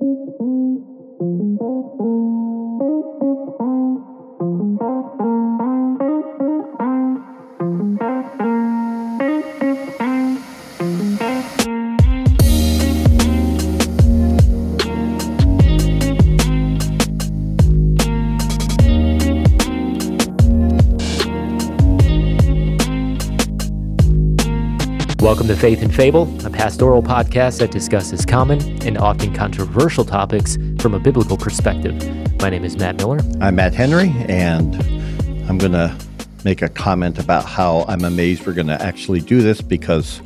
Welcome to Faith and Fable, a pastoral podcast that discusses common and often controversial topics from a biblical perspective. My name is Matt Miller. I'm Matt Henry, and I'm going to make a comment about how I'm amazed we're going to actually do this because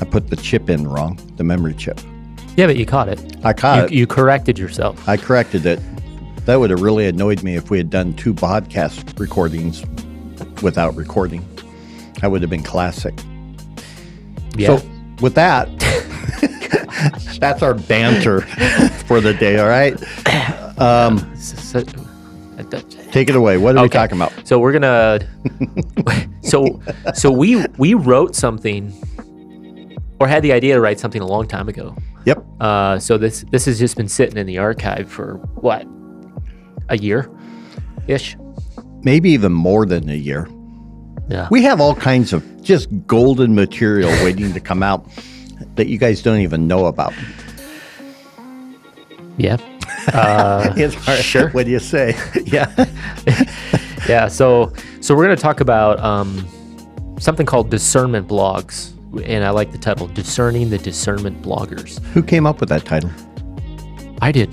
I put the chip in wrong, the memory chip. Yeah, but you caught it. I caught you, it. You corrected yourself. I corrected it. That would have really annoyed me if we had done two podcast recordings without recording. That would have been classic. Yeah. So, with that, that's our banter for the day, all right? Um, So- take it away. What are we talking about? So we're gonna. so so we we wrote something, or had the idea to write something a long time ago. Yep. Uh, so this this has just been sitting in the archive for what, a year, ish. Maybe even more than a year. Yeah. We have all kinds of just golden material waiting to come out that you guys don't even know about. yeah. Uh, It's hard. Sure. What do you say? yeah. yeah. So so we're gonna talk about um, something called discernment blogs, and I like the title, "Discerning the Discernment Bloggers." Who came up with that title? I did.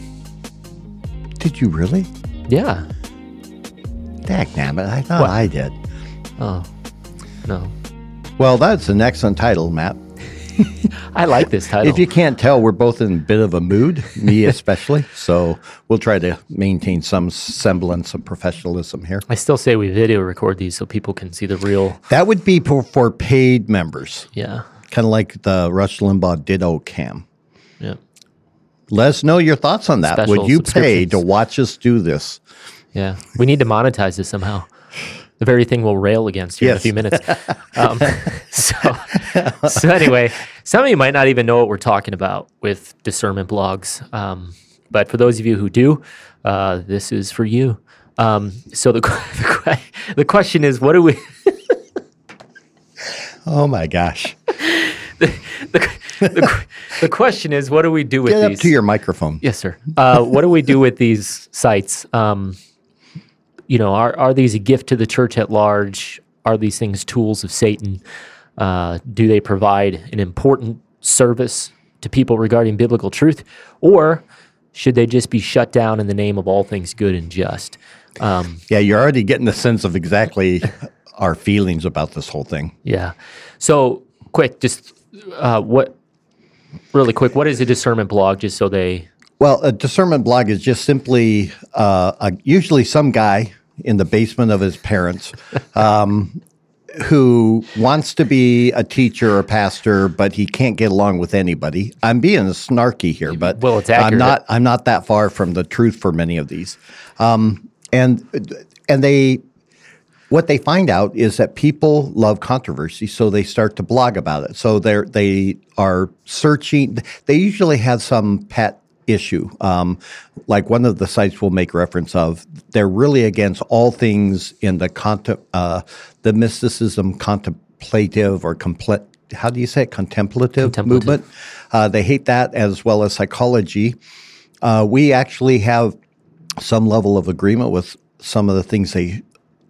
Did you really? Yeah. Dag nabbit, I thought What? I did. Oh. No. Well, that's an excellent title, Matt. I like this title. If you can't tell, we're both in a bit of a mood, me especially. So we'll try to maintain some semblance of professionalism here. I still say we video record these so people can see the real. That would be for, for paid members, Yeah. kind of like the Rush Limbaugh Ditto Cam. Yeah. Let us know your thoughts on that. Special Would you pay to watch us do this? Yeah. We need to monetize this somehow. The very thing we'll rail against here in a few minutes. Um, so, so anyway, some of you might not even know what we're talking about with discernment blogs. Um, but for those of you who do, uh, this is for you. Um, so the, the the question is, what do we? Oh my gosh. the, the, the question is, what do we do with Get these? up to your microphone. Yes, sir. Uh, what do we do with these sites? Um, you know, are are these a gift to the church at large? Are these things tools of Satan? Uh, do they provide an important service to people regarding biblical truth, or should they just be shut down in the name of all things good and just? Um, Yeah, you're already getting the sense of exactly our feelings about this whole thing. yeah. So, quick, just uh, what? Really quick, what is a discernment blog? Just so they Well, a discernment blog is just simply uh, a, usually some guy in the basement of his parents um, who wants to be a teacher or a pastor, but he can't get along with anybody. I'm being snarky here, but Well, it's I'm accurate. not. I'm not that far from the truth for many of these, um, and and they. What they find out is that people love controversy, so they start to blog about it. So they're they are searching. They usually have some pet issue. Um, like one of the sites we'll make reference of, they're really against all things in the contem- uh, the mysticism contemplative or compl- how do you say it contemplative, Contemplative. movement. Uh, they hate that as well as psychology. Uh, we actually have some level of agreement with some of the things they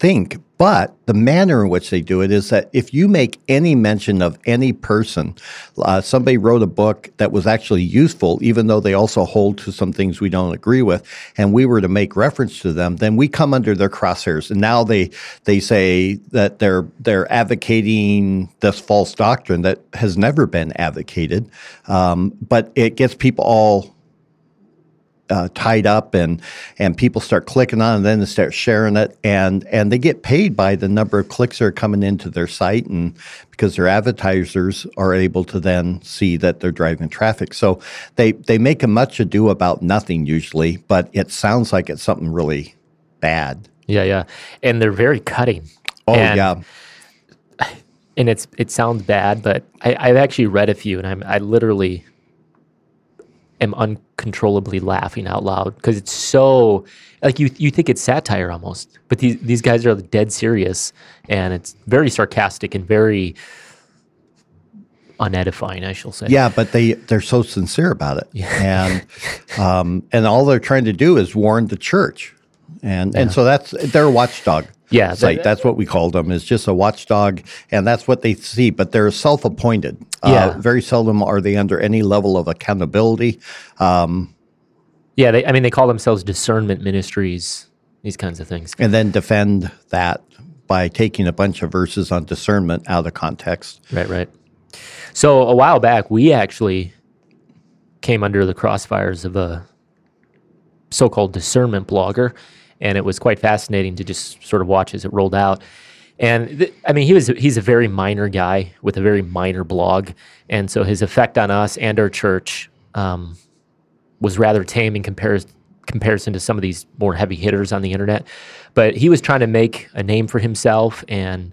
think, but the manner in which they do it is that if you make any mention of any person, uh, somebody wrote a book that was actually useful, even though they also hold to some things we don't agree with, and we were to make reference to them, then we come under their crosshairs, and now they they say that they're they're advocating this false doctrine that has never been advocated, um, but it gets people all uh, tied up and and people start clicking on it and then they start sharing it. And and they get paid by the number of clicks that are coming into their site and because their advertisers are able to then see that they're driving traffic. So they they make a much ado about nothing usually but it sounds like it's something really bad. Yeah, yeah, and they're very cutting. oh And- yeah. and it's it sounds bad, but I, I've actually read a few, and I'm I literally am uncontrollably laughing out loud because it's so like you you think it's satire almost, but these these guys are dead serious and it's very sarcastic and very unedifying, I shall say. Yeah, but they they're so sincere about it, and um, and all they're trying to do is warn the church, and and so that's they're a watchdog. Yeah, site. that- that's what we call them. Is just a watchdog, and that's what they see. But they're self-appointed. Yeah. Uh, very seldom are they under any level of accountability. Um, Yeah, they, I mean, they call themselves discernment ministries, these kinds of things. and then defend that by taking a bunch of verses on discernment out of context. Right, right. So a while back, we actually came under the crossfires of a so-called discernment blogger, and it was quite fascinating to just sort of watch as it rolled out. And th- I mean, he was he's a very minor guy with a very minor blog, and so his effect on us and our church um, was rather tame in compares, comparison to some of these more heavy hitters on the internet. But he was trying to make a name for himself, and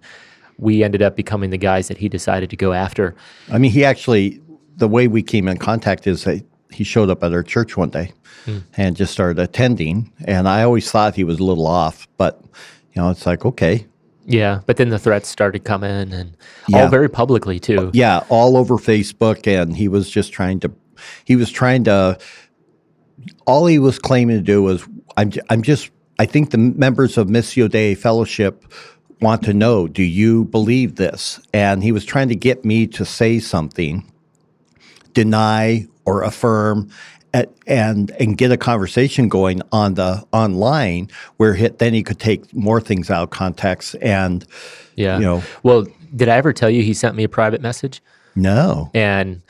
we ended up becoming the guys that he decided to go after. I mean, he actually, the way we came in contact is that he showed up at our church one day hmm. and just started attending. And I always thought he was a little off, but, you know, it's like, okay. Yeah, but then the threats started coming, and Yeah. all very publicly too. Uh, yeah, all over Facebook. And he was just trying to, he was trying to, all he was claiming to do was, I'm, I'm just, I think the members of Missio Dei Fellowship want to know, do you believe this? And he was trying to get me to say something deny or affirm at, and and get a conversation going on the online where he, then he could take more things out of context and Yeah. you know Well, did I ever tell you he sent me a private message no and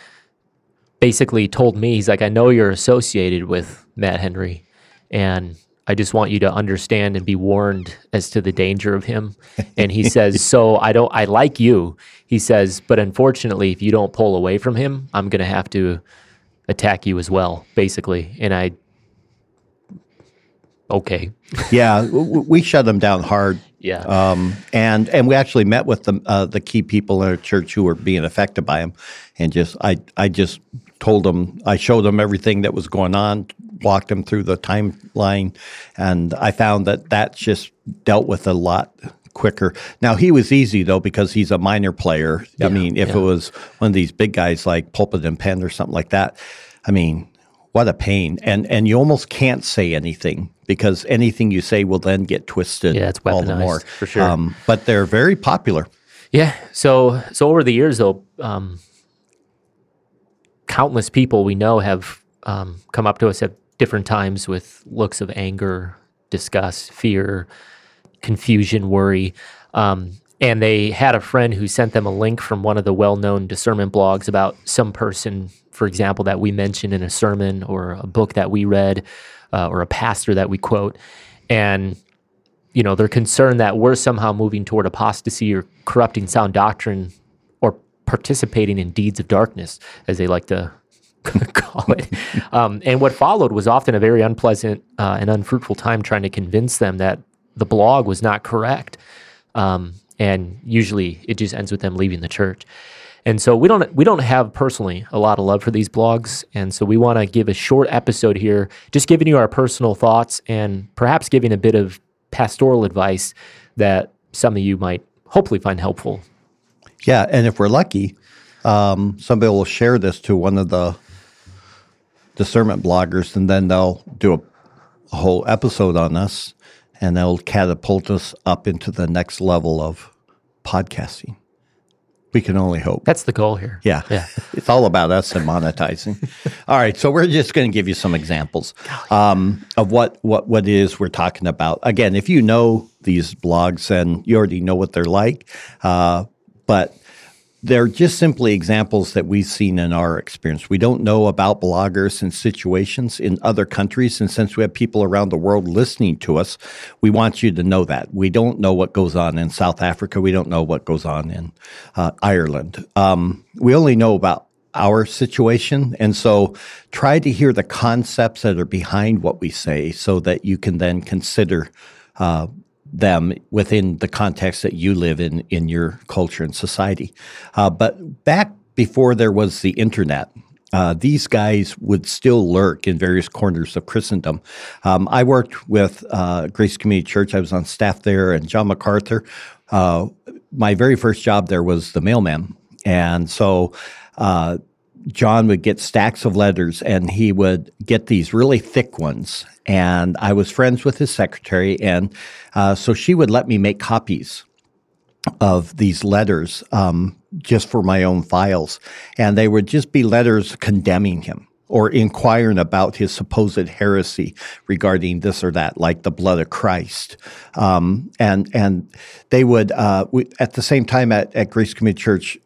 basically told me he's like, I know you're associated with Matt Henry, and I just want you to understand and be warned as to the danger of him. And he says, so I don't, I like you. He says, but unfortunately, if you don't pull away from him, I'm going to have to attack you as well, basically. And I, okay, yeah we shut them down hard. Yeah, um, and and we actually met with the uh, the key people in our church who were being affected by them, and just I I just told them I showed them everything that was going on, walked them through the timeline, and I found that that just dealt with a lot quicker. Now he was easy though because he's a minor player. I mean, if yeah. it was one of these big guys like Pulpit and Pen or something like that, I mean. What a pain, and and you almost can't say anything because anything you say will then get twisted. Yeah, it's all the more for sure. Um, but they're very popular. Yeah. So so over the years, though, um, countless people we know have um, come up to us at different times with looks of anger, disgust, fear, confusion, worry. Um, and they had a friend who sent them a link from one of the well-known discernment blogs about some person, for example, that we mentioned in a sermon or a book that we read, uh, or a pastor that we quote, and you know, they're concerned that we're somehow moving toward apostasy or corrupting sound doctrine or participating in deeds of darkness, as they like to call it. Um, and what followed was often a very unpleasant uh, and unfruitful time trying to convince them that the blog was not correct. Um, and usually it just ends with them leaving the church. And so we don't we don't have personally a lot of love for these blogs, and so we want to give a short episode here, just giving you our personal thoughts and perhaps giving a bit of pastoral advice that some of you might hopefully find helpful. Yeah, and if we're lucky, um, somebody will share this to one of the discernment bloggers, and then they'll do a, a whole episode on us, and they'll catapult us up into the next level of podcasting. We can only hope. That's the goal here. Yeah. Yeah. It's all about us and monetizing. all right. So we're just going to give you some examples um, of what, what, what it is we're talking about. Again, if you know these blogs, then you already know what they're like. Uh, but they're just simply examples that we've seen in our experience. We don't know about bloggers and situations in other countries. And since we have people around the world listening to us, we want you to know that. We don't know what goes on in South Africa. We don't know what goes on in uh, Ireland. Um, we only know about our situation. And so try to hear the concepts that are behind what we say so that you can then consider uh, them within the context that you live in in your culture and society. Uh, but back before there was the internet, uh, these guys would still lurk in various corners of Christendom. Um, I worked with uh, Grace Community Church. I was on staff there, and John MacArthur. Uh, my very first job there was the mailman, and so. John would get stacks of letters and he would get these really thick ones. And I was friends with his secretary. And uh, so she would let me make copies of these letters um, just for my own files. And they would just be letters condemning him or inquiring about his supposed heresy regarding this or that, like the blood of Christ. Um, and and they would uh, we, at the same time at, at Grace Community Church.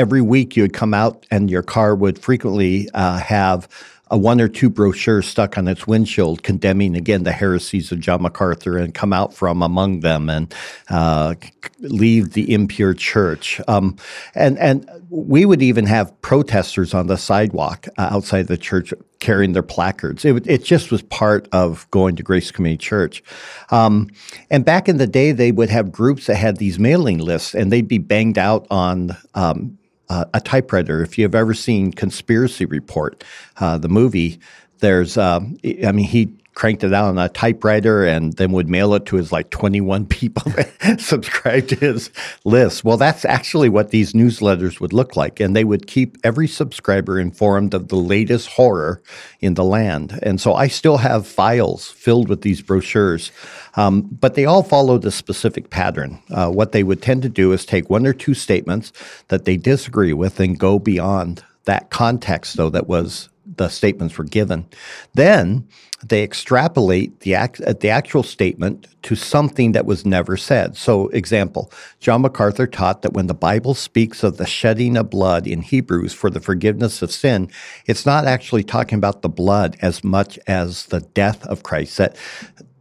Every week you would come out and your car would frequently uh, have a one or two brochures stuck on its windshield condemning again the heresies of John MacArthur and come out from among them and uh, leave the impure church. Um, and and we would even have protesters on the sidewalk uh, outside the church carrying their placards. It, it just was part of going to Grace Community Church. Um, and back in the day, they would have groups that had these mailing lists, and they'd be banged out on um, uh, a typewriter. If you've ever seen Conspiracy Report, uh, the movie, there's, um, I mean, he cranked it out on a typewriter and then would mail it to his like 21 people that subscribed to his list. Well, that's actually what these newsletters would look like. And they would keep every subscriber informed of the latest horror in the land. And so I still have files filled with these brochures. Um, but they all followed a specific pattern. Uh, what they would tend to do is take one or two statements that they disagree with and go beyond that context, though, that was the statements were given. Then they extrapolate the, act, uh, the actual statement to something that was never said. So, example, John MacArthur taught that when the Bible speaks of the shedding of blood in Hebrews for the forgiveness of sin, it's not actually talking about the blood as much as the death of Christ. That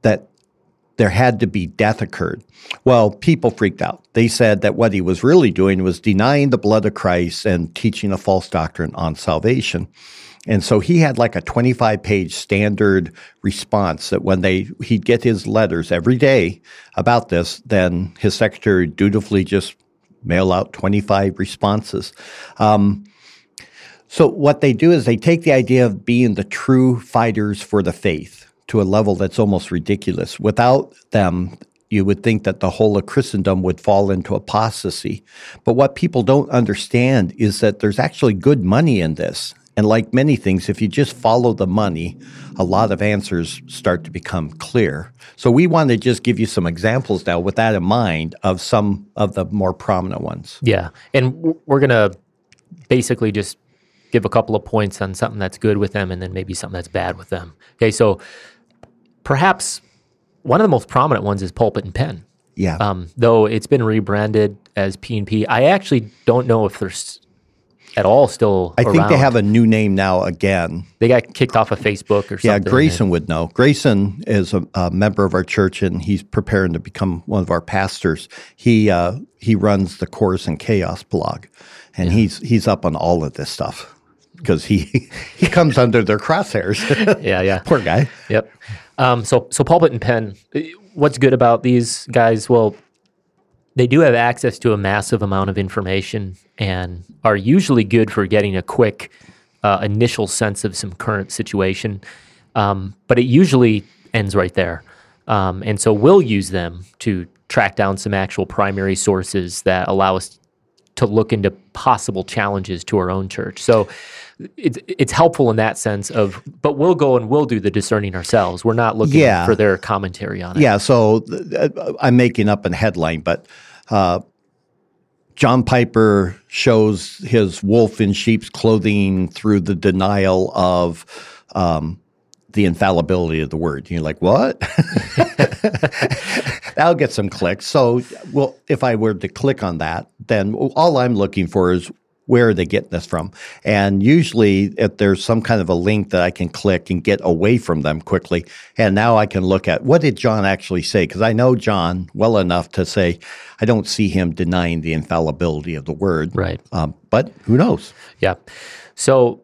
that there had to be death occurred. Well, people freaked out. They said that what he was really doing was denying the blood of Christ and teaching a false doctrine on salvation. And so he had like a 25 page standard response that when they he'd get his letters every day about this, then his secretary dutifully just mail out 25 responses. Um, so what they do is they take the idea of being the true fighters for the faith to a level that's almost ridiculous. Without them, you would think that the whole of Christendom would fall into apostasy. But what people don't understand is that there's actually good money in this. And like many things, if you just follow the money, a lot of answers start to become clear. So we want to just give you some examples now with that in mind of some of the more prominent ones. Yeah. And we're going to basically just give a couple of points on something that's good with them and then maybe something that's bad with them. Okay. So perhaps one of the most prominent ones is Pulpit and Pen. Yeah. Um, though it's been rebranded as P and P, I actually don't know if there's at all still. I around. think they have a new name now again. They got kicked off of Facebook or something. Yeah, Grayson would know. Grayson is a, a, member of our church, and he's preparing to become one of our pastors. He uh, he runs the Chorus and Chaos blog, and yeah. he's he's up on all of this stuff because he he comes under their crosshairs. yeah, yeah. Poor guy. Yep. Um, so so pulpit and pen. What's good about these guys? Well, they do have access to a massive amount of information and are usually good for getting a quick uh, initial sense of some current situation. Um, but it usually ends right there. Um, and so we'll use them to track down some actual primary sources that allow us to look into possible challenges to our own church. So it's it's helpful in that sense of, but we'll go and we'll do the discerning ourselves. We're not looking yeah. for their commentary on it. Yeah. So uh, I'm making up a headline, but uh, John Piper shows his wolf in sheep's clothing through the denial of um, the infallibility of the word. You're like, what? That'll get some clicks. So, well, if I were to click on that, then all I'm looking for is where are they getting this from? And usually, if there's some kind of a link that I can click and get away from them quickly, and now I can look at what did John actually say? Because I know John well enough to say I don't see him denying the infallibility of the word. Right. Um, but who knows? Yeah. So,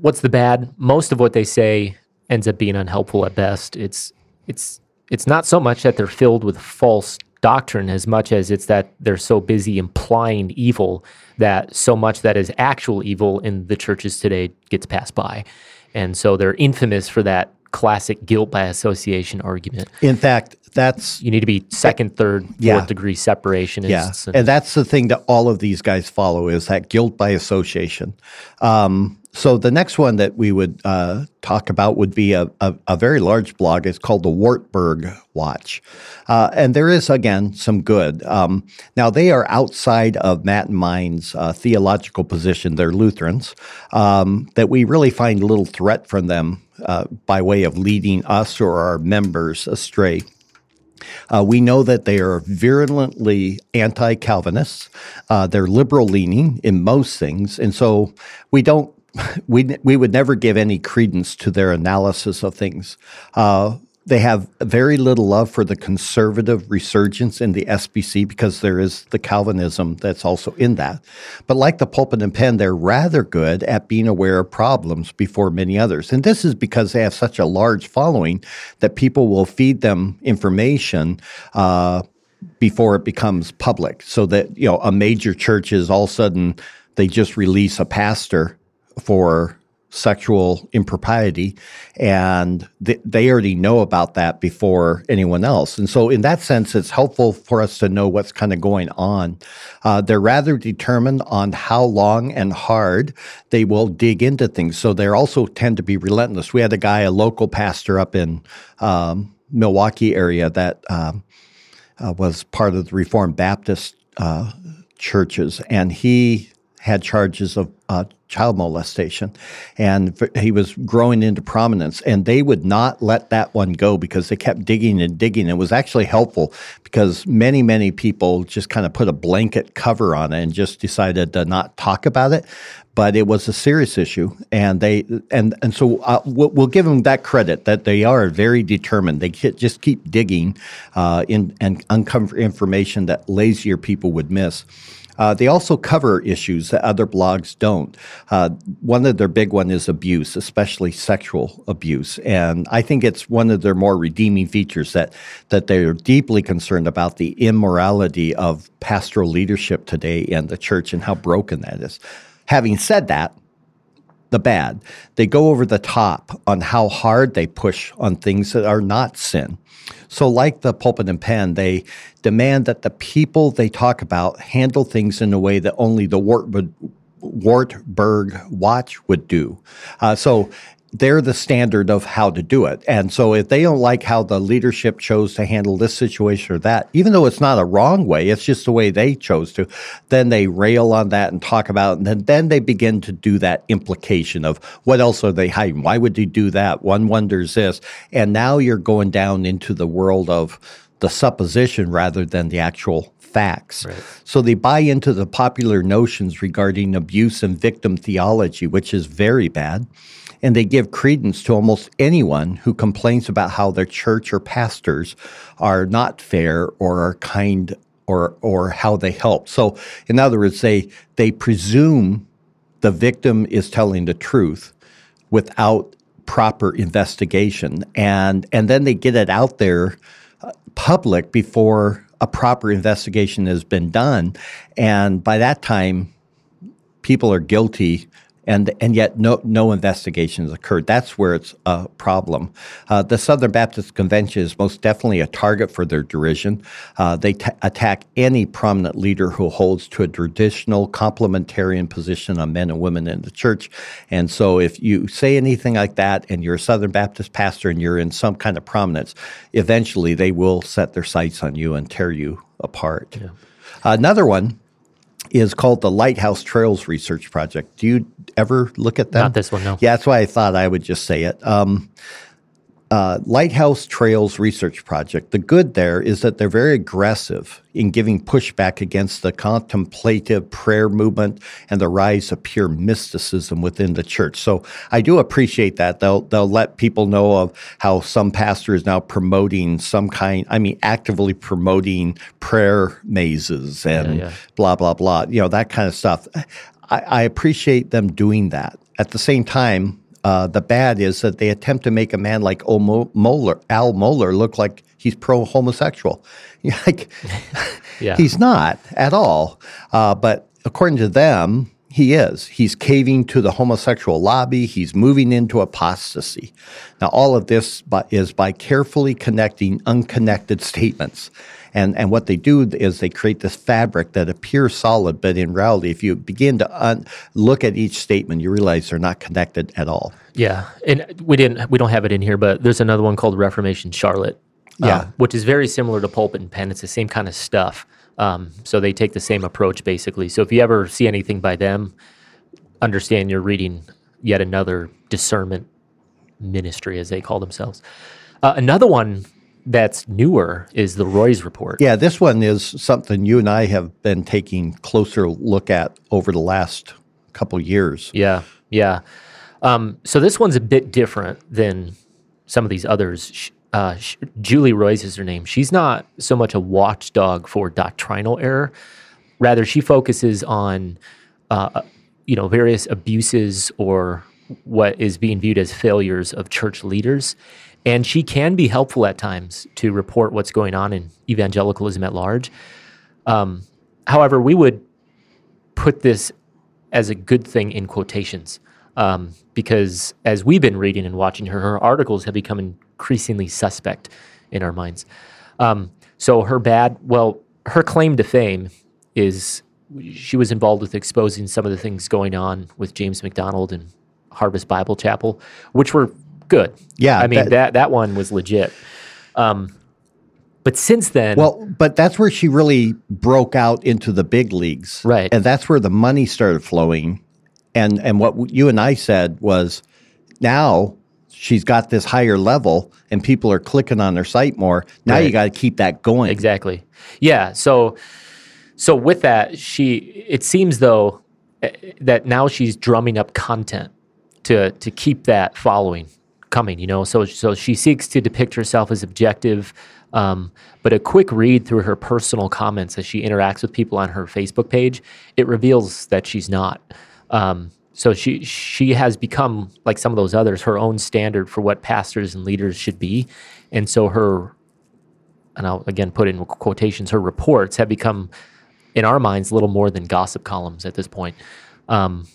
what's the bad? Most of what they say ends up being unhelpful at best. It's it's it's not so much that they're filled with false doctrine as much as it's that they're so busy implying evil that so much that is actual evil in the churches today gets passed by. And so they're infamous for that classic guilt by association argument. In fact, that's You need to be second, third, fourth Yeah. degree separationists. yeah, and- and that's the thing that all of these guys follow is that guilt by association. Um, so the next one that we would uh, talk about would be a, a, a very large blog. It's called the Wartburg Watch, uh, and there is again some good. Um, now they are outside of Matt and mine's uh, theological position. They're Lutherans. Um, that we really find little threat from them uh, by way of leading us or our members astray. Uh, we know that they are virulently anti Calvinists. Uh, they're liberal leaning in most things. And so we don't, we, we would never give any credence to their analysis of things. Uh, they have very little love for the conservative resurgence in the SBC because there is the Calvinism that's also in that. But like the pulpit and pen, they're rather good at being aware of problems before many others. And this is because they have such a large following that people will feed them information. Uh, before it becomes public, so that you know a major church is all of a sudden they just release a pastor for sexual impropriety, and th- they already know about that before anyone else. And so, in that sense, it's helpful for us to know what's kind of going on. Uh, they're rather determined on how long and hard they will dig into things. So they also tend to be relentless. We had a guy, a local pastor up in um, Milwaukee area that. Um, uh, was part of the Reformed Baptist uh, churches, and he had charges of uh, child molestation, and he was growing into prominence. And they would not let that one go because they kept digging and digging. It was actually helpful because many, many people just kind of put a blanket cover on it and just decided to not talk about it. But it was a serious issue, and they and and so uh, we'll, we'll give them that credit that they are very determined. They just keep digging uh, in and uncover information that lazier people would miss. Uh, they also cover issues that other blogs don't. Uh, one of their big one is abuse, especially sexual abuse, and I think it's one of their more redeeming features that that they're deeply concerned about the immorality of pastoral leadership today in the church and how broken that is. Having said that, the bad. They go over the top on how hard they push on things that are not sin. So, like the pulpit and pen, they demand that the people they talk about handle things in a way that only the Wartburg, Wartburg Watch would do. Uh, so, they're the standard of how to do it. And so if they don't like how the leadership chose to handle this situation or that, even though it's not a wrong way, it's just the way they chose to, then they rail on that and talk about it. And then, then they begin to do that implication of what else are they hiding? Why would they do that? One wonders this. And now you're going down into the world of the supposition rather than the actual facts. So they buy into the popular notions regarding abuse and victim theology, which is very bad and they give credence to almost anyone who complains about how their church or pastors are not fair or are kind or or how they help. So in other words, they they presume the victim is telling the truth without proper investigation and and then they get it out there uh, public before a proper investigation has been done. And by that time people are guilty and and yet no no investigation has occurred. That's where it's a problem. Uh, the Southern Baptist Convention is most definitely a target for their derision. Uh, they t- attack any prominent leader who holds to a traditional complementarian position on men and women in the church. And so, if you say anything like that, and you're a Southern Baptist pastor and you're in some kind of prominence, eventually they will set their sights on you and tear you apart. Another one is called the Lighthouse Trails Research Project. Do you ever look at that? Not this one, no. Yeah, that's why I thought I would just say it. Um, uh, Lighthouse Trails Research Project. The good there is that they're very aggressive in giving pushback against the contemplative prayer movement and the rise of pure mysticism within the church. So I do appreciate that. They'll they'll let people know of how some pastor is now promoting some kind. I mean, actively promoting prayer mazes and yeah. blah blah blah. You know that kind of stuff. I, I appreciate them doing that. At the same time, Uh, the bad is that they attempt to make a man like O. Mo- Mohler, Al Mohler look like he's pro homosexual. like, Yeah. he's not at all. Uh, but according to them, he is. He's caving to the homosexual lobby. He's moving into apostasy. Now, all of this by, is by carefully connecting unconnected statements. And, and what they do is they create this fabric that appears solid, but in reality, if you begin to un- look at each statement, you realize they're not connected at all. Yeah, and we didn't we don't have it in here, but there's another one called Reformation Charlotte. um, Yeah. which is very similar to Pulpit and Pen. It's the same kind of stuff. Um, so they take the same approach basically. So if you ever see anything by them, understand you're reading yet another discernment ministry, as they call themselves. Uh, another one that's newer is the Roys report. Yeah, this one is something you and I have been taking closer look at over the last couple years. Yeah, yeah. Um, so this one's a bit different than some of these others. Uh, Julie Roys is her name. She's not so much a watchdog for doctrinal error. Rather, she focuses on, uh, you know, various abuses or what is being viewed as failures of church leaders. And she can be helpful at times to report what's going on in evangelicalism at large. Um, however, we would put this as a good thing in quotations um, because as we've been reading and watching her, her articles have become increasingly suspect in our minds. Um, so her bad, well, her claim to fame is she was involved with exposing some of the things going on with James MacDonald and Harvest Bible Chapel, which were good. Yeah, I mean that- that that, one was legit. Um, but since then, Well, but that's where she really broke out into the big leagues. Right. And that's where the money started flowing. And and what you and I said was now she's got this higher level and people are clicking on their site more. Now you got to keep that going. Exactly. Yeah. So, so with that, she it seems though eh, that now she's drumming up content to to keep that following coming. You know, so so she seeks to depict herself as objective. Um, but a quick read through her personal comments as she interacts with people on her Facebook page, it reveals that she's not. Um, so she she has become like some of those others, her own standard for what pastors and leaders should be, and so her and I'll again put in quotations, her reports have become, in our minds, little more than gossip columns at this point. Um,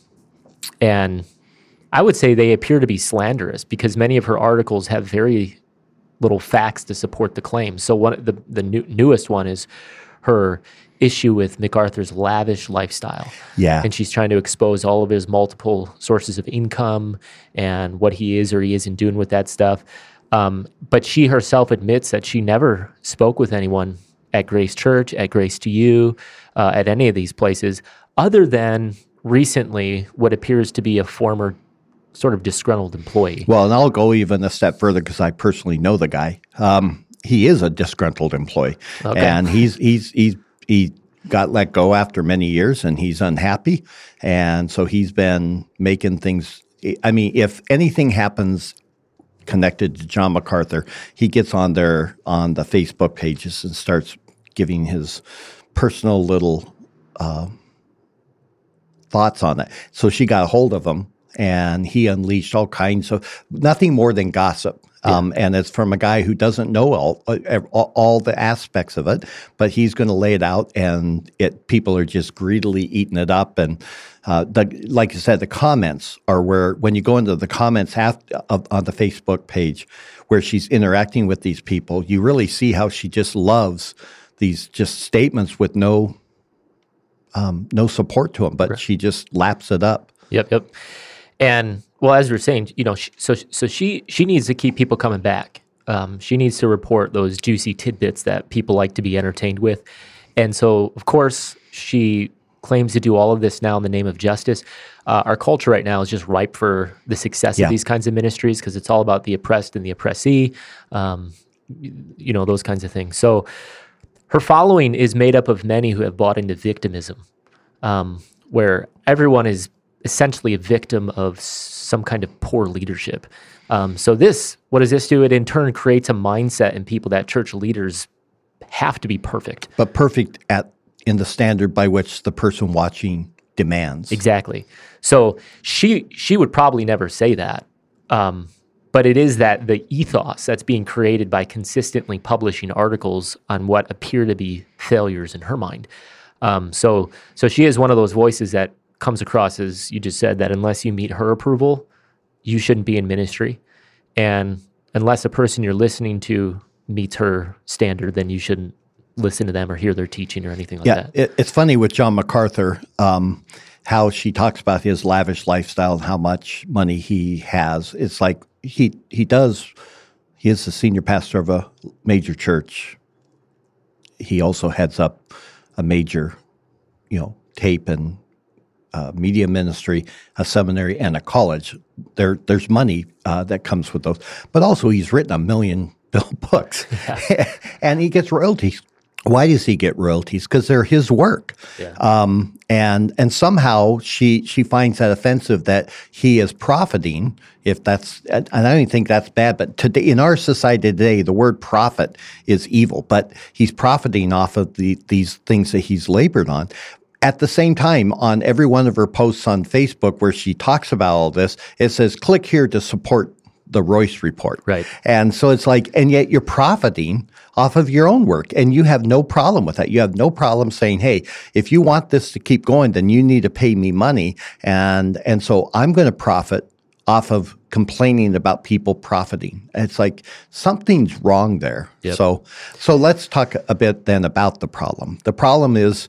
and I would say they appear to be slanderous because many of her articles have very little facts to support the claim. So one the the new, newest one is her issue with MacArthur's lavish lifestyle. Yeah. And she's trying to expose all of his multiple sources of income and what he is or he isn't doing with that stuff. Um, but she herself admits that she never spoke with anyone at Grace Church, at Grace to You, uh, at any of these places, other than recently what appears to be a former sort of disgruntled employee. Well, and I'll go even a step further because I personally know the guy. Um, he is a disgruntled employee, Okay. and he's he's he's he got let go after many years, and he's unhappy, and so he's been making things. I mean, if anything happens connected to John MacArthur, he gets on there on the Facebook pages and starts giving his personal little uh, thoughts on it. So she got a hold of him and he unleashed all kinds of nothing more than gossip. Um, and it's from a guy who doesn't know all, uh, all all the aspects of it, but he's going to lay it out, and it people are just greedily eating it up. And uh, the, like you said, the comments are where when you go into the comments after, of, on the Facebook page, where she's interacting with these people, you really see how she just loves these just statements with no um, no support to them, but she just laps it up. Yep, yep. And well, as we are saying, you know, sh so so she she needs to keep people coming back. Um, she needs to report those juicy tidbits that people like to be entertained with. And so, of course, she claims to do all of this now in the name of justice. Uh, our culture right now is just ripe for the success Yeah. of these kinds of ministries because it's all about the oppressed and the oppressee, um, you know, those kinds of things. So, her following is made up of many who have bought into victimism um, where everyone is essentially a victim of some kind of poor leadership. Um, so this, what does this do? It in turn creates a mindset in people that church leaders have to be perfect. but perfect at in the standard by which the person watching demands. Exactly. So she she would probably never say that, Um, but it is that the ethos that's being created by consistently publishing articles on what appear to be failures in her mind. Um, so, so she is one of those voices that comes across as you just said that unless you meet her approval, you shouldn't be in ministry, and unless a person you're listening to meets her standard, then you shouldn't listen to them or hear their teaching or anything like yeah, that. It, it's funny with John MacArthur um, how she talks about his lavish lifestyle and how much money he has. It's like he he does. He is the senior pastor of a major church. He also heads up a major, you know, tape and uh, media ministry, a seminary, and a college. There, there's money uh, that comes with those, but also he's written a million books, yeah. and he gets royalties. Why does he get royalties? Because they're his work, yeah. um, and and somehow she she finds that offensive that he is profiting. If that's and I don't think that's bad, but today in our society today, the word profit is evil. But he's profiting off of the, these things that he's labored on. At the same time, on every one of her posts on Facebook where she talks about all this, it says, click here to support the Roys report. Right. And so it's like, and yet you're profiting off of your own work and you have no problem with that. You have no problem saying, hey, if you want this to keep going, then you need to pay me money. And, and so I'm going to profit off of complaining about people profiting. It's like something's wrong there. Yep. So, so let's talk a bit then about the problem. The problem is,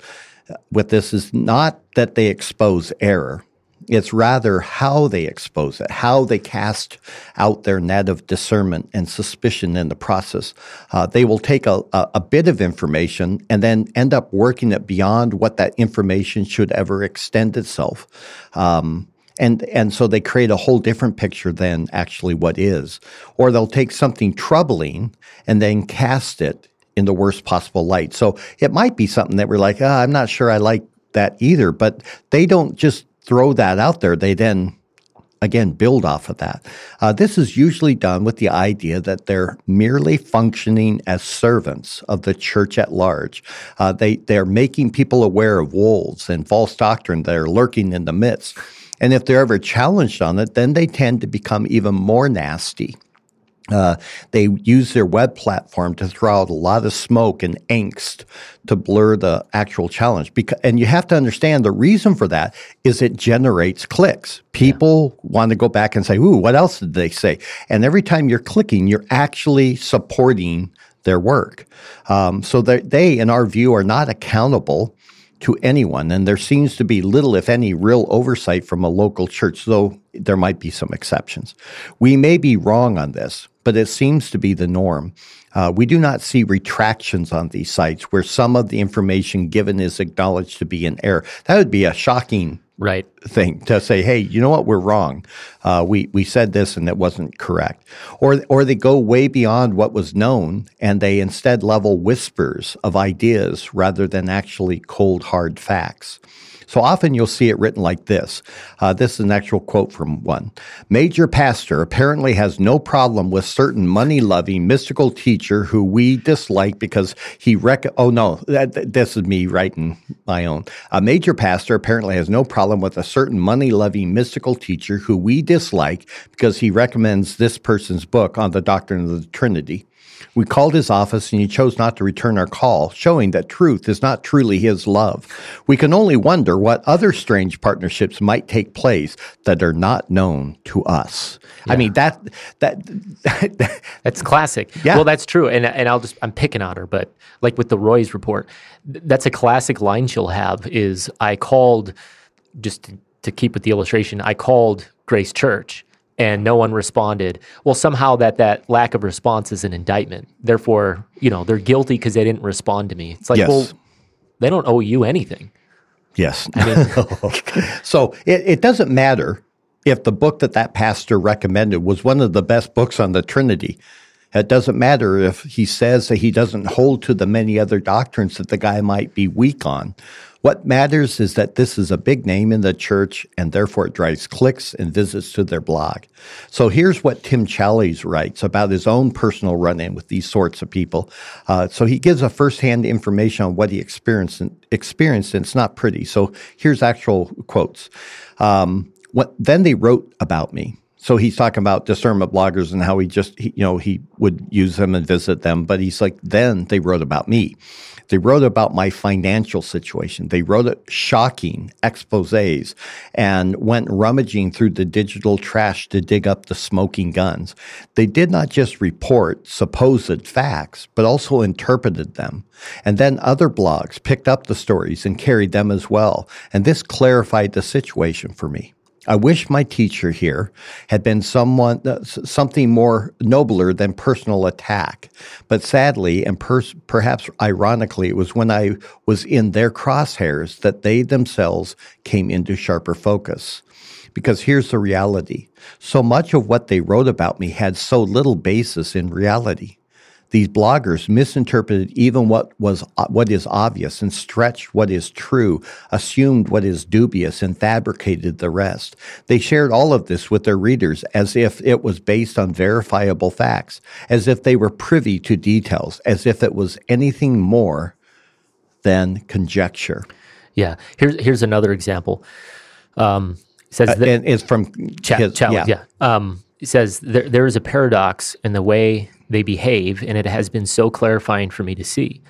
with this is not that they expose error. It's rather how they expose it, how they cast out their net of discernment and suspicion in the process. Uh, they will take a, a, a, bit of information and then end up working it beyond what that information should ever extend itself. Um, and, and so they create a whole different picture than actually what is. Or they'll take something troubling and then cast it in the worst possible light. So it might be something that we're like, oh, I'm not sure I like that either. But they don't just throw that out there. They then again build off of that. Uh, this is usually done with the idea that they're merely functioning as servants of the church at large. Uh, they they're making people aware of wolves and false doctrine that are lurking in the midst. And if they're ever challenged on it, then they tend to become even more nasty. Uh, they use their web platform to throw out a lot of smoke and angst to blur the actual challenge. Because, and you have to understand the reason for that is it generates clicks. People yeah. want to go back and say, "Ooh, what else did they say?" And every time you're clicking, you're actually supporting their work. Um, so they, in our view, are not accountable to anyone, and there seems to be little, if any, real oversight from a local church, though there might be some exceptions. We may be wrong on this, but it seems to be the norm. Uh, we do not see retractions on these sites where some of the information given is acknowledged to be in error. That would be a shocking right thing to say, hey, you know what, we're wrong. Uh, we we said this and it wasn't correct, or or they go way beyond what was known and they instead level whispers of ideas rather than actually cold hard facts. So often you'll see it written like this. Uh, this is an actual quote from one. Major pastor apparently has no problem with certain money loving mystical teacher who we dislike because he rec. Oh no, that, this is me writing my own. A major pastor apparently has no problem with a certain money loving mystical teacher who we dislike because he recommends this person's book on the doctrine of the Trinity. We called his office and he chose not to return our call, showing that truth is not truly his love. We can only wonder what other strange partnerships might take place that are not known to us. Yeah. I mean that that, that's classic. Yeah. Well, that's true. And and I'll just I'm picking on her, but like with the Roys report, that's a classic line she'll have is I called just to, to keep with the illustration, I called Grace Church and no one responded. Well, somehow that that lack of response is an indictment. Therefore, you know, they're guilty because they didn't respond to me. It's like, yes. well, they don't owe you anything. Yes. I mean, so it, it doesn't matter if the book that that pastor recommended was one of the best books on the Trinity. It doesn't matter if he says that he doesn't hold to the many other doctrines that the guy might be weak on. What matters is that this is a big name in the church and therefore it drives clicks and visits to their blog. So here's what Tim Challies writes about his own personal run in with these sorts of people. Uh, so he gives a firsthand information on what he experienced, and, experienced and it's not pretty. So here's actual quotes. Um, what, then they wrote about me so he's talking about discernment bloggers and how he just, he, you know, he would use them and visit them. But he's like, then they wrote about me. They wrote about my financial situation. They wrote shocking exposés and went rummaging through the digital trash to dig up the smoking guns. They did not just report supposed facts, but also interpreted them. And then other blogs picked up the stories and carried them as well. And this clarified the situation for me. I wish my teacher here had been someone uh, something more nobler than personal attack. But sadly, and per- perhaps ironically, it was when I was in their crosshairs that they themselves came into sharper focus. Because here's the reality so much of what they wrote about me had so little basis in reality. These bloggers misinterpreted even what was what is obvious and stretched what is true, assumed what is dubious and fabricated the rest. They shared all of this with their readers as if it was based on verifiable facts, as if they were privy to details, as if it was anything more than conjecture. Yeah, here's here's another example. Um, says uh, and it's from Ch- his, yeah. yeah. Um, it says there, there is a paradox in the way they behave, and it has been so clarifying for me to see.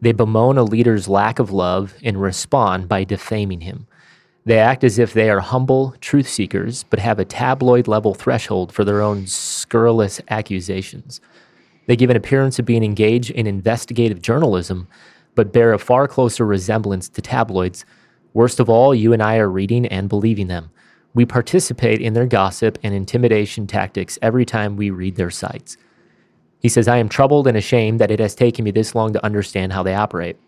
They bemoan a leader's lack of love and respond by defaming him. They act as if they are humble truth seekers, but have a tabloid level threshold for their own scurrilous accusations. They give an appearance of being engaged in investigative journalism, but bear a far closer resemblance to tabloids. Worst of all, you and I are reading and believing them. We participate in their gossip and intimidation tactics every time we read their sites. He says, I am troubled and ashamed that it has taken me this long to understand how they operate.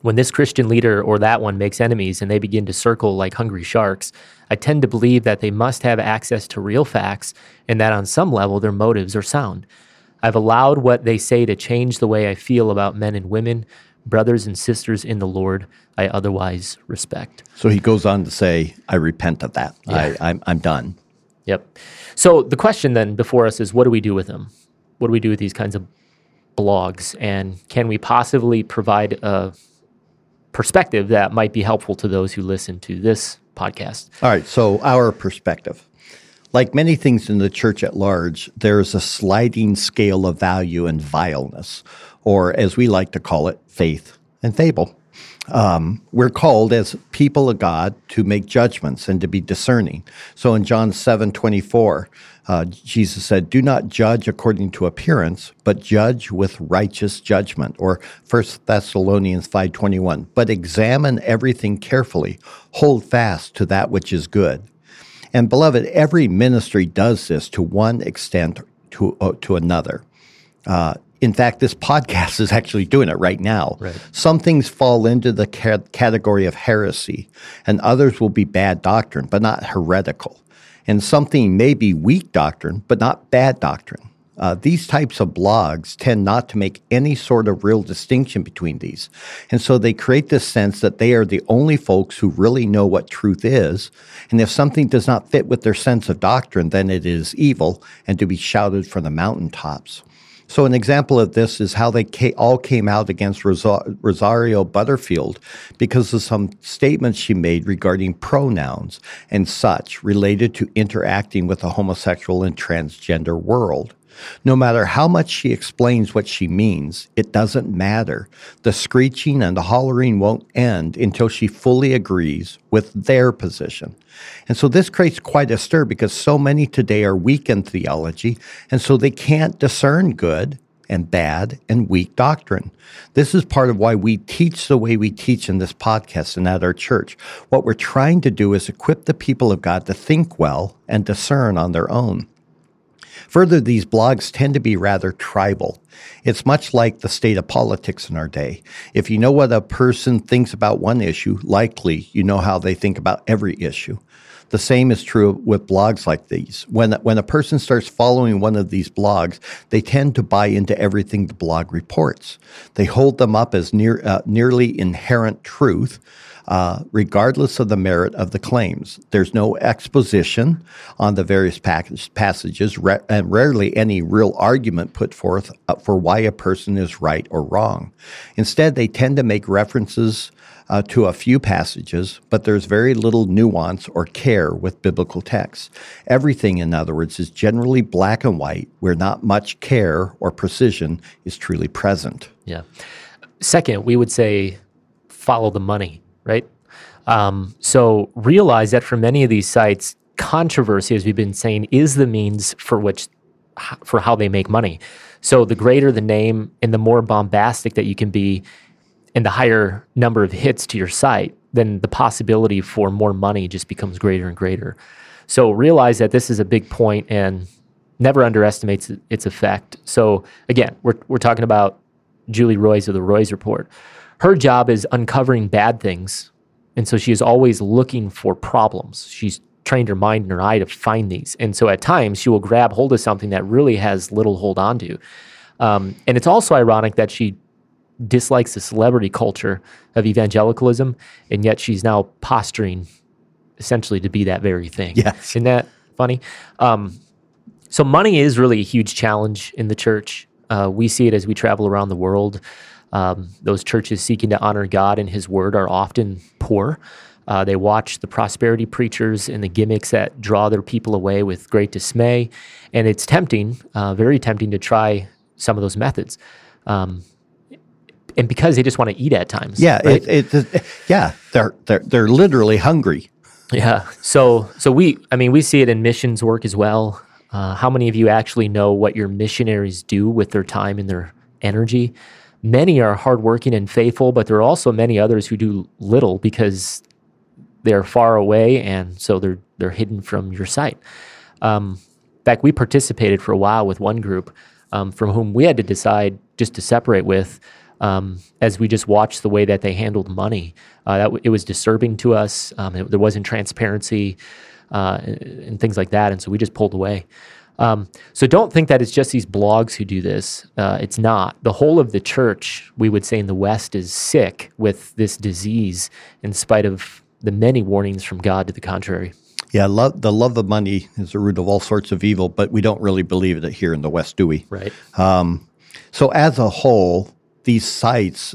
When this Christian leader or that one makes enemies and they begin to circle like hungry sharks, I tend to believe that they must have access to real facts and that on some level their motives are sound. I've allowed what they say to change the way I feel about men and women, brothers and sisters in the Lord I otherwise respect. So he goes on to say, I repent of that. Yeah. I, I'm, I'm done. Yep. So the question then before us is what do we do with them? What do we do with these kinds of blogs? And can we possibly provide a perspective that might be helpful to those who listen to this podcast? All right. So, our perspective. Like many things in the church at large, there is a sliding scale of value and vileness, or as we like to call it, faith and fable. Um, we're called as people of God to make judgments and to be discerning. So in John 7 24, uh, Jesus said, Do not judge according to appearance, but judge with righteous judgment. Or 1 Thessalonians 5.21, but examine everything carefully, hold fast to that which is good. And beloved, every ministry does this to one extent to, uh, to another. Uh, in fact, this podcast is actually doing it right now. Right. Some things fall into the ca- category of heresy, and others will be bad doctrine, but not heretical and something may be weak doctrine, but not bad doctrine. Uh, these types of blogs tend not to make any sort of real distinction between these. And so they create this sense that they are the only folks who really know what truth is. And if something does not fit with their sense of doctrine, then it is evil and to be shouted from the mountaintops. So, an example of this is how they all came out against Rosario Butterfield because of some statements she made regarding pronouns and such related to interacting with the homosexual and transgender world. No matter how much she explains what she means, it doesn't matter. The screeching and the hollering won't end until she fully agrees with their position. And so this creates quite a stir because so many today are weak in theology, and so they can't discern good and bad and weak doctrine. This is part of why we teach the way we teach in this podcast and at our church. What we're trying to do is equip the people of God to think well and discern on their own. Further, these blogs tend to be rather tribal. It's much like the state of politics in our day. If you know what a person thinks about one issue, likely you know how they think about every issue. The same is true with blogs like these. When, when a person starts following one of these blogs, they tend to buy into everything the blog reports. They hold them up as near, uh, nearly inherent truth, uh, regardless of the merit of the claims. There's no exposition on the various passages, re- and rarely any real argument put forth uh, for why a person is right or wrong. Instead, they tend to make references uh, to a few passages, but there's very little nuance or care with biblical texts. Everything, in other words, is generally black and white, where not much care or precision is truly present. Yeah. Second, we would say follow the money, right? Um, so realize that for many of these sites, controversy, as we've been saying, is the means for which for how they make money. So the greater the name and the more bombastic that you can be and the higher number of hits to your site, then the possibility for more money just becomes greater and greater. So realize that this is a big point and never underestimates its effect. So again, we're we're talking about Julie Roys of the Roys Report. Her job is uncovering bad things, and so she is always looking for problems. She's trained her mind and her eye to find these, and so at times she will grab hold of something that really has little hold on to. Um, and it's also ironic that she dislikes the celebrity culture of evangelicalism, and yet she's now posturing essentially to be that very thing. Yes. Isn't that funny? Um, so, money is really a huge challenge in the church. Uh, we see it as we travel around the world. Um, those churches seeking to honor God and His Word are often poor. Uh, they watch the prosperity preachers and the gimmicks that draw their people away with great dismay. And it's tempting, uh, very tempting, to try some of those methods. Um, and because they just want to eat at times. Yeah, right? it, it, yeah, they're they're they're literally hungry. Yeah. So so we, I mean, we see it in missions work as well. Uh, how many of you actually know what your missionaries do with their time and their energy? Many are hardworking and faithful, but there are also many others who do little because they're far away and so they're they're hidden from your sight. Um, in fact, we participated for a while with one group um, from whom we had to decide just to separate with um, as we just watched the way that they handled money. Uh, that w- it was disturbing to us. Um, it, there wasn't transparency uh, and, and, things like that, and so we just pulled away. Um, so don't think that it's just these blogs who do this. Uh, it's not. The whole of the church, we would say in the West, is sick with this disease, in spite of the many warnings from God to the contrary. Yeah, love, the love of money is the root of all sorts of evil, but we don't really believe it here in the West, do we? Right. Um, so, as a whole, these sites,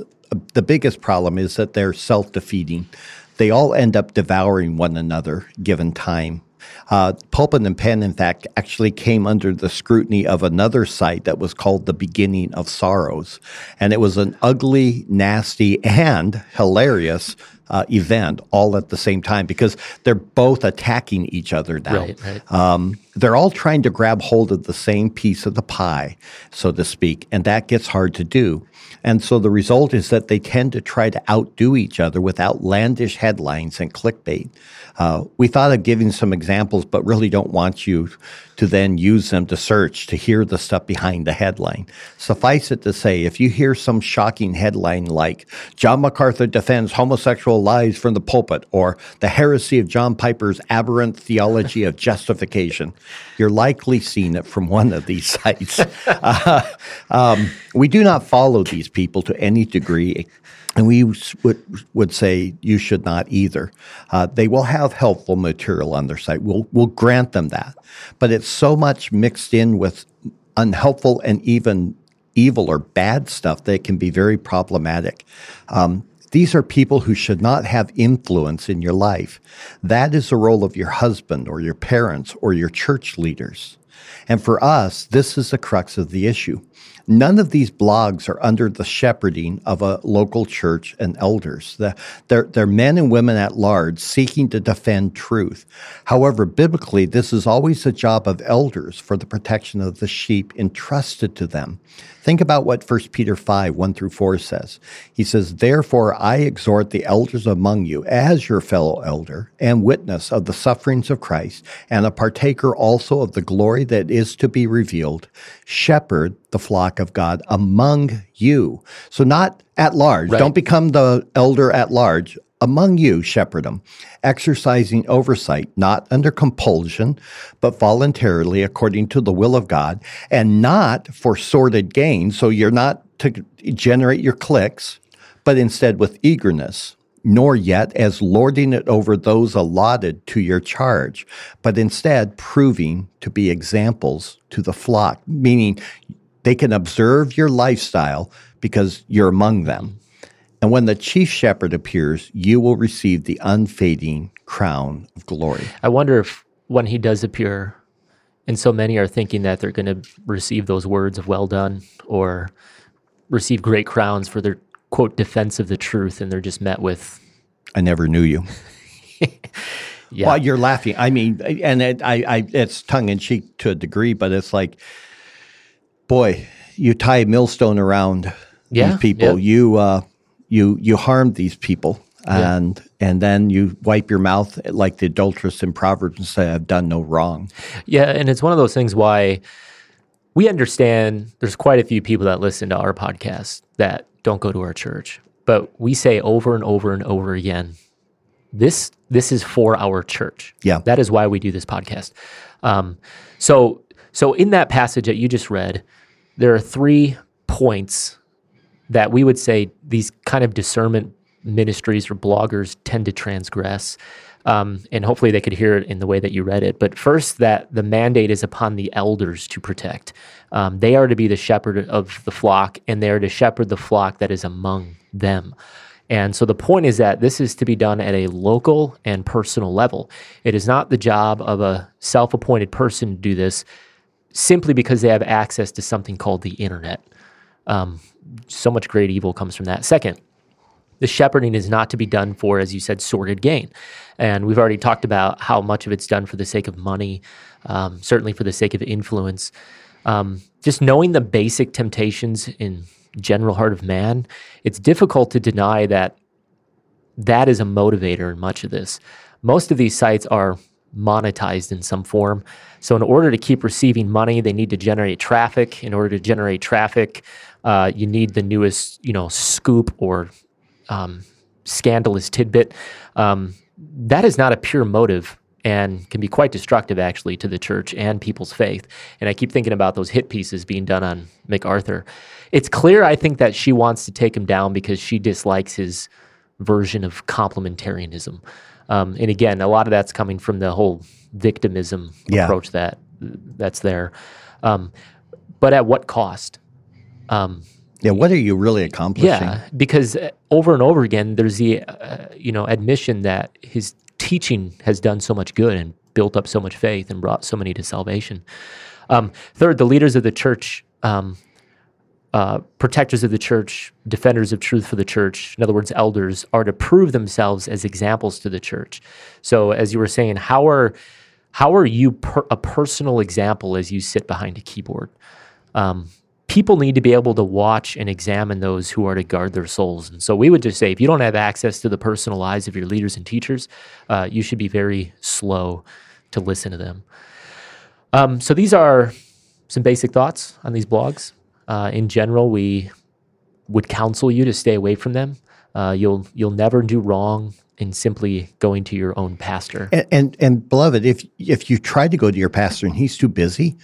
the biggest problem is that they're self defeating. They all end up devouring one another given time. Uh, Pulpit and Pen, in fact, actually came under the scrutiny of another site that was called The Beginning of Sorrows. And it was an ugly, nasty, and hilarious uh, event all at the same time because they're both attacking each other now. Right, right. Um, they're all trying to grab hold of the same piece of the pie, so to speak, and that gets hard to do. And so the result is that they tend to try to outdo each other with outlandish headlines and clickbait. Uh, we thought of giving some examples, but really don't want you to then use them to search to hear the stuff behind the headline. Suffice it to say, if you hear some shocking headline like John MacArthur defends homosexual lies from the pulpit or the heresy of John Piper's aberrant theology of justification, you're likely seeing it from one of these sites. uh, um, we do not follow these people to any degree and we would, would say you should not either. Uh, they will have helpful material on their site. We'll, we'll grant them that. But it's so much mixed in with unhelpful and even evil or bad stuff that it can be very problematic. Um, these are people who should not have influence in your life. That is the role of your husband or your parents or your church leaders. And for us, this is the crux of the issue. None of these blogs are under the shepherding of a local church and elders. They're, they're men and women at large seeking to defend truth. However, biblically, this is always the job of elders for the protection of the sheep entrusted to them. Think about what 1 Peter 5, 1 through 4 says. He says, Therefore I exhort the elders among you as your fellow elder and witness of the sufferings of Christ and a partaker also of the glory that is to be revealed. Shepherd the flock of God among you. So not at large. Right. Don't become the elder at large among you shepherd them, exercising oversight, not under compulsion, but voluntarily according to the will of God, and not for sordid gain. So you're not to generate your clicks, but instead with eagerness, nor yet as lording it over those allotted to your charge, but instead proving to be examples to the flock, meaning they can observe your lifestyle because you're among them. And when the chief shepherd appears, you will receive the unfading crown of glory. I wonder if when he does appear, and so many are thinking that they're going to receive those words of well done or receive great crowns for their quote defense of the truth, and they're just met with, I never knew you. yeah. Well, you're laughing. I mean, and it, I, I, it's tongue in cheek to a degree, but it's like, boy, you tie a millstone around yeah, these people. You, uh, you, you harmed these people and yeah. and then you wipe your mouth like the adulteress in Proverbs and say, "I've done no wrong." Yeah, and it's one of those things why we understand. There's quite a few people that listen to our podcast that don't go to our church, but we say over and over and over again, this this is for our church. Yeah, that is why we do this podcast. Um, so so in that passage that you just read, there are three points that we would say these kind of discernment ministries or bloggers tend to transgress. Um, and hopefully they could hear it in the way that you read it. But first, that the mandate is upon the elders to protect. Um, they are to be the shepherd of the flock, and they are to shepherd the flock that is among them. And so the point is that this is to be done at a local and personal level. It is not the job of a self appointed person to do this simply because they have access to something called the internet. Um, so much great evil comes from that. Second, the shepherding is not to be done for, as you said, sordid gain. And we've already talked about how much of it's done for the sake of money, um, certainly for the sake of influence. Um, just knowing the basic temptations in general heart of man, it's difficult to deny that that is a motivator in much of this. Most of these sites are monetized in some form. So, in order to keep receiving money, they need to generate traffic. In order to generate traffic, uh, you need the newest, you know, scoop or um, scandalous tidbit. Um, that is not a pure motive and can be quite destructive actually to the church and people's faith. And I keep thinking about those hit pieces being done on MacArthur. It's clear, I think, that she wants to take him down because she dislikes his version of complementarianism. Um, and again, a lot of that's coming from the whole victimism yeah. approach that that's there. Um, but at what cost? Um, yeah, what are you really accomplishing? Yeah, because uh, over and over again, there's the uh, you know admission that his teaching has done so much good and built up so much faith and brought so many to salvation. Um, third, the leaders of the church, um, uh, protectors of the church, defenders of truth for the church, in other words, elders, are to prove themselves as examples to the church. So, as you were saying, how are how are you per- a personal example as you sit behind a keyboard? Um, people need to be able to watch and examine those who are to guard their souls. And so we would just say if you don't have access to the personal lives of your leaders and teachers, uh, you should be very slow to listen to them. Um, so these are some basic thoughts on these blogs. Uh, in general, we would counsel you to stay away from them. Uh, you'll you'll never do wrong in simply going to your own pastor. And, and, and beloved, if if you try to go to your pastor and he's too busy,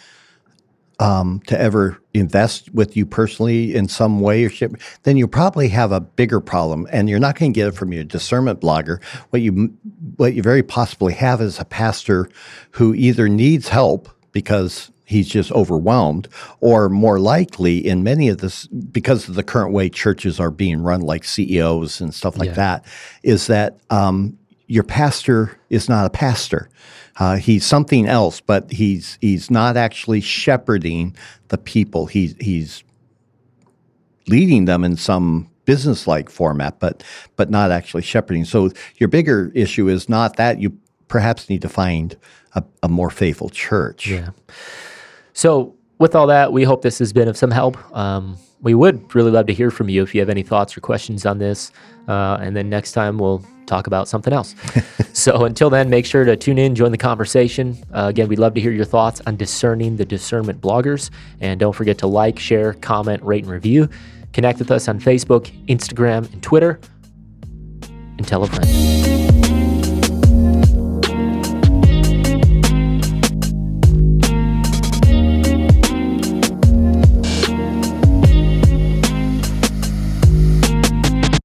um, to ever invest with you personally in some way or shape, then you probably have a bigger problem, and you're not going to get it from your discernment blogger. What you what you very possibly have is a pastor who either needs help because he's just overwhelmed, or more likely, in many of this, because of the current way churches are being run, like CEOs and stuff like yeah. that, is that um, your pastor is not a pastor. Uh, he's something else, but he's he's not actually shepherding the people. He's he's leading them in some business-like format, but but not actually shepherding. So your bigger issue is not that you perhaps need to find a, a more faithful church. Yeah. So with all that, we hope this has been of some help. Um, we would really love to hear from you if you have any thoughts or questions on this. Uh, and then next time we'll talk about something else. so until then, make sure to tune in, join the conversation. Uh, again, we'd love to hear your thoughts on discerning the discernment bloggers. And don't forget to like, share, comment, rate, and review. Connect with us on Facebook, Instagram, and Twitter. And tell a friend.